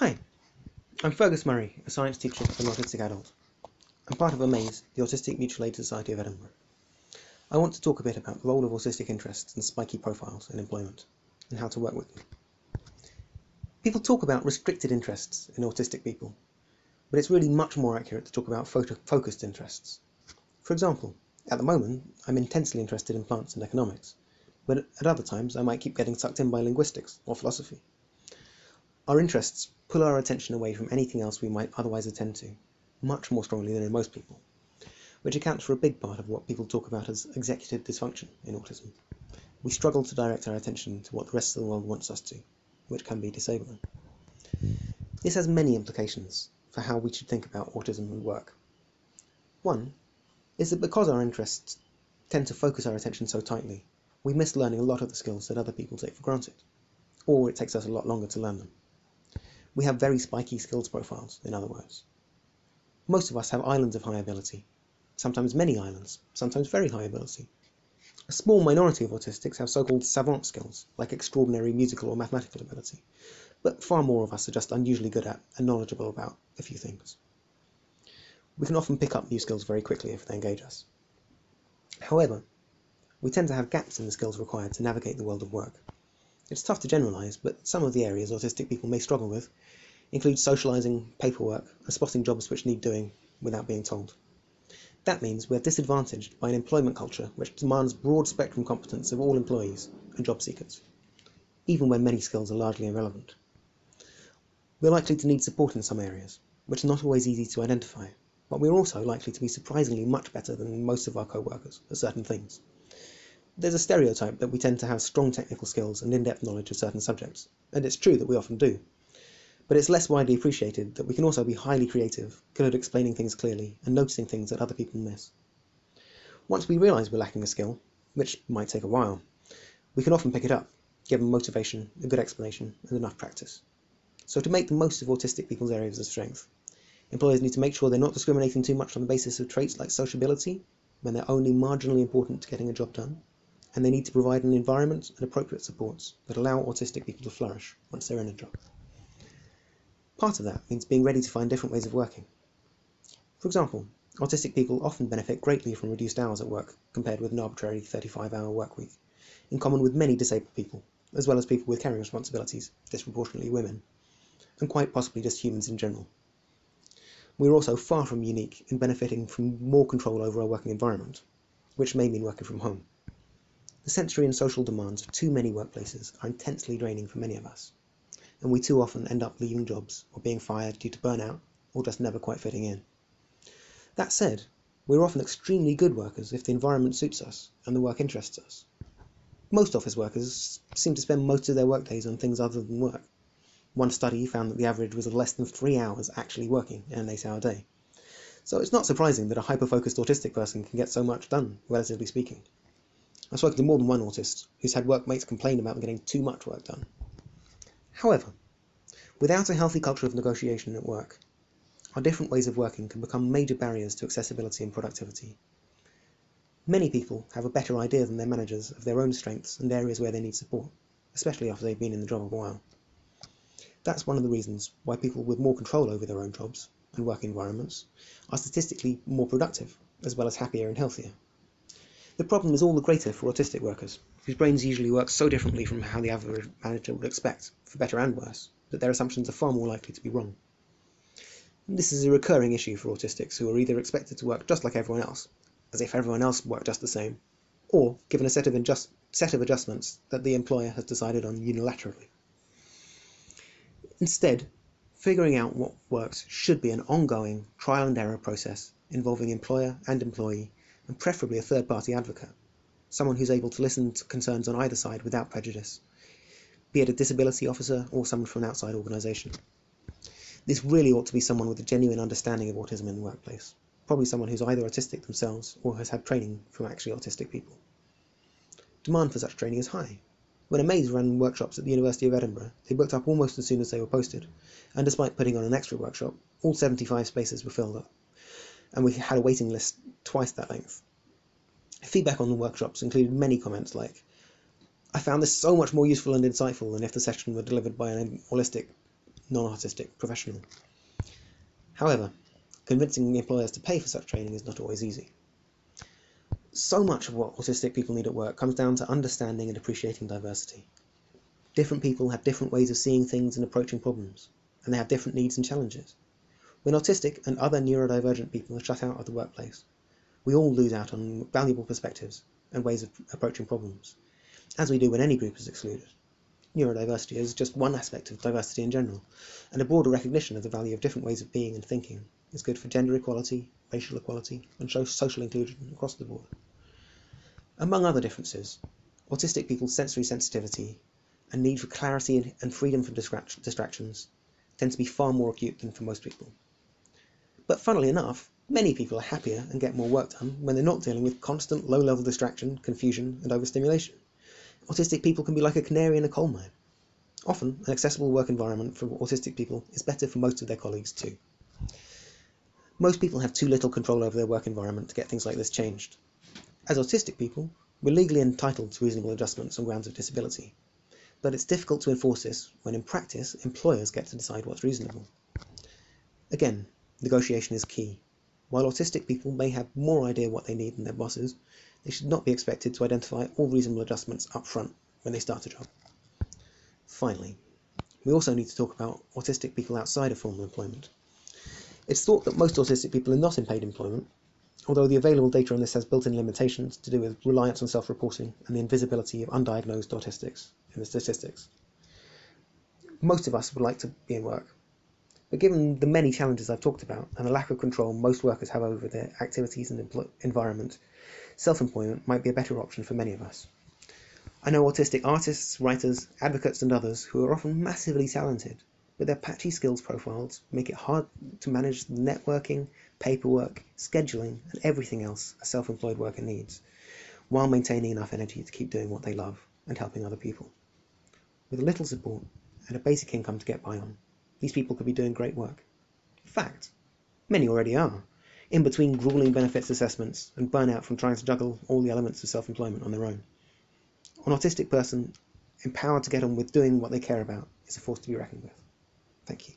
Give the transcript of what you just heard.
Hi, I'm Fergus Murray, a science teacher for an autistic adult. I'm part of AMAZE, the Autistic Mutual Aid Society of Edinburgh. I want to talk a bit about the role of autistic interests and spiky profiles in employment, and how to work with them. People talk about restricted interests in autistic people, but it's really much more accurate to talk about focused interests. For example, at the moment, I'm intensely interested in plants and economics, but at other times I might keep getting sucked in by linguistics or philosophy. Our interests pull our attention away from anything else we might otherwise attend to, much more strongly than in most people, which accounts for a big part of what people talk about as executive dysfunction in autism. We struggle to direct our attention to what the rest of the world wants us to, which can be disabling. This has many implications for how we should think about autism and work. One is that because our interests tend to focus our attention so tightly, we miss learning a lot of the skills that other people take for granted, or it takes us a lot longer to learn them. We have very spiky skills profiles, in other words. Most of us have islands of high ability, sometimes many islands, sometimes very high ability. A small minority of autistics have so-called savant skills, like extraordinary musical or mathematical ability, but far more of us are just unusually good at and knowledgeable about a few things. We can often pick up new skills very quickly if they engage us. However, we tend to have gaps in the skills required to navigate the world of work. It's tough to generalize, but some of the areas autistic people may struggle with include socializing, paperwork, and spotting jobs which need doing without being told. That means we're disadvantaged by an employment culture which demands broad spectrum competence of all employees and job seekers, even when many skills are largely irrelevant. We're likely to need support in some areas, which are not always easy to identify, but we're also likely to be surprisingly much better than most of our co-workers at certain things. There's a stereotype that we tend to have strong technical skills and in-depth knowledge of certain subjects, and it's true that we often do. But it's less widely appreciated that we can also be highly creative, good at explaining things clearly, and noticing things that other people miss. Once we realise we're lacking a skill, which might take a while, we can often pick it up, given motivation, a good explanation, and enough practice. So to make the most of autistic people's areas of strength, employers need to make sure they're not discriminating too much on the basis of traits like sociability, when they're only marginally important to getting a job done, and they need to provide an environment and appropriate supports that allow autistic people to flourish once they're in a job. Part of that means being ready to find different ways of working. For example, autistic people often benefit greatly from reduced hours at work compared with an arbitrary 35 hour work week, in common with many disabled people, as well as people with caring responsibilities, disproportionately women, and quite possibly just humans in general. We are also far from unique in benefiting from more control over our working environment, which may mean working from home. The sensory and social demands of too many workplaces are intensely draining for many of us, and we too often end up leaving jobs or being fired due to burnout or just never quite fitting in. That said, we're often extremely good workers if the environment suits us and the work interests us. Most office workers seem to spend most of their workdays on things other than work. One study found that the average was less than three hours actually working in an eight hour day. So it's not surprising that a hyper focused autistic person can get so much done, relatively speaking. I've spoken to more than one artist who's had workmates complain about them getting too much work done. However, without a healthy culture of negotiation at work, our different ways of working can become major barriers to accessibility and productivity. Many people have a better idea than their managers of their own strengths and areas where they need support, especially after they've been in the job a while. That's one of the reasons why people with more control over their own jobs and work environments are statistically more productive, as well as happier and healthier. The problem is all the greater for autistic workers, whose brains usually work so differently from how the average manager would expect, for better and worse, that their assumptions are far more likely to be wrong. This is a recurring issue for autistics who are either expected to work just like everyone else, as if everyone else worked just the same, or given a set of, adjust set of adjustments that the employer has decided on unilaterally. Instead, figuring out what works should be an ongoing trial and error process involving employer and employee and preferably a third-party advocate, someone who's able to listen to concerns on either side without prejudice, be it a disability officer or someone from an outside organisation. This really ought to be someone with a genuine understanding of autism in the workplace, probably someone who's either autistic themselves or has had training from actually autistic people. Demand for such training is high. When AMAZE ran workshops at the University of Edinburgh, they booked up almost as soon as they were posted, and despite putting on an extra workshop, all 75 spaces were filled up and we had a waiting list twice that length. Feedback on the workshops included many comments like, I found this so much more useful and insightful than if the session were delivered by an allistic non-autistic professional. However, convincing employers to pay for such training is not always easy. So much of what autistic people need at work comes down to understanding and appreciating diversity. Different people have different ways of seeing things and approaching problems, and they have different needs and challenges. When autistic and other neurodivergent people are shut out of the workplace, we all lose out on valuable perspectives and ways of approaching problems, as we do when any group is excluded. Neurodiversity is just one aspect of diversity in general, and a broader recognition of the value of different ways of being and thinking is good for gender equality, racial equality, and social inclusion across the board. Among other differences, autistic people's sensory sensitivity and need for clarity and freedom from distractions tend to be far more acute than for most people. But funnily enough, many people are happier and get more work done when they're not dealing with constant low level distraction, confusion, and overstimulation. Autistic people can be like a canary in a coal mine. Often, an accessible work environment for autistic people is better for most of their colleagues too. Most people have too little control over their work environment to get things like this changed. As autistic people, we're legally entitled to reasonable adjustments on grounds of disability, but it's difficult to enforce this when in practice employers get to decide what's reasonable. Again, negotiation is key. While autistic people may have more idea what they need than their bosses, they should not be expected to identify all reasonable adjustments up front when they start a job. Finally, we also need to talk about autistic people outside of formal employment. It's thought that most autistic people are not in paid employment, although the available data on this has built-in limitations to do with reliance on self-reporting and the invisibility of undiagnosed autistics in the statistics. Most of us would like to be in work, but given the many challenges I've talked about and the lack of control most workers have over their activities and environment, self-employment might be a better option for many of us. I know autistic artists, writers, advocates and others who are often massively talented but their patchy skills profiles make it hard to manage the networking, paperwork, scheduling, and everything else a self employed worker needs, while maintaining enough energy to keep doing what they love and helping other people. With a little support and a basic income to get by on, these people could be doing great work. In fact, many already are, in between grueling benefits assessments and burnout from trying to juggle all the elements of self employment on their own. An autistic person empowered to get on with doing what they care about is a force to be reckoned with. Thank you.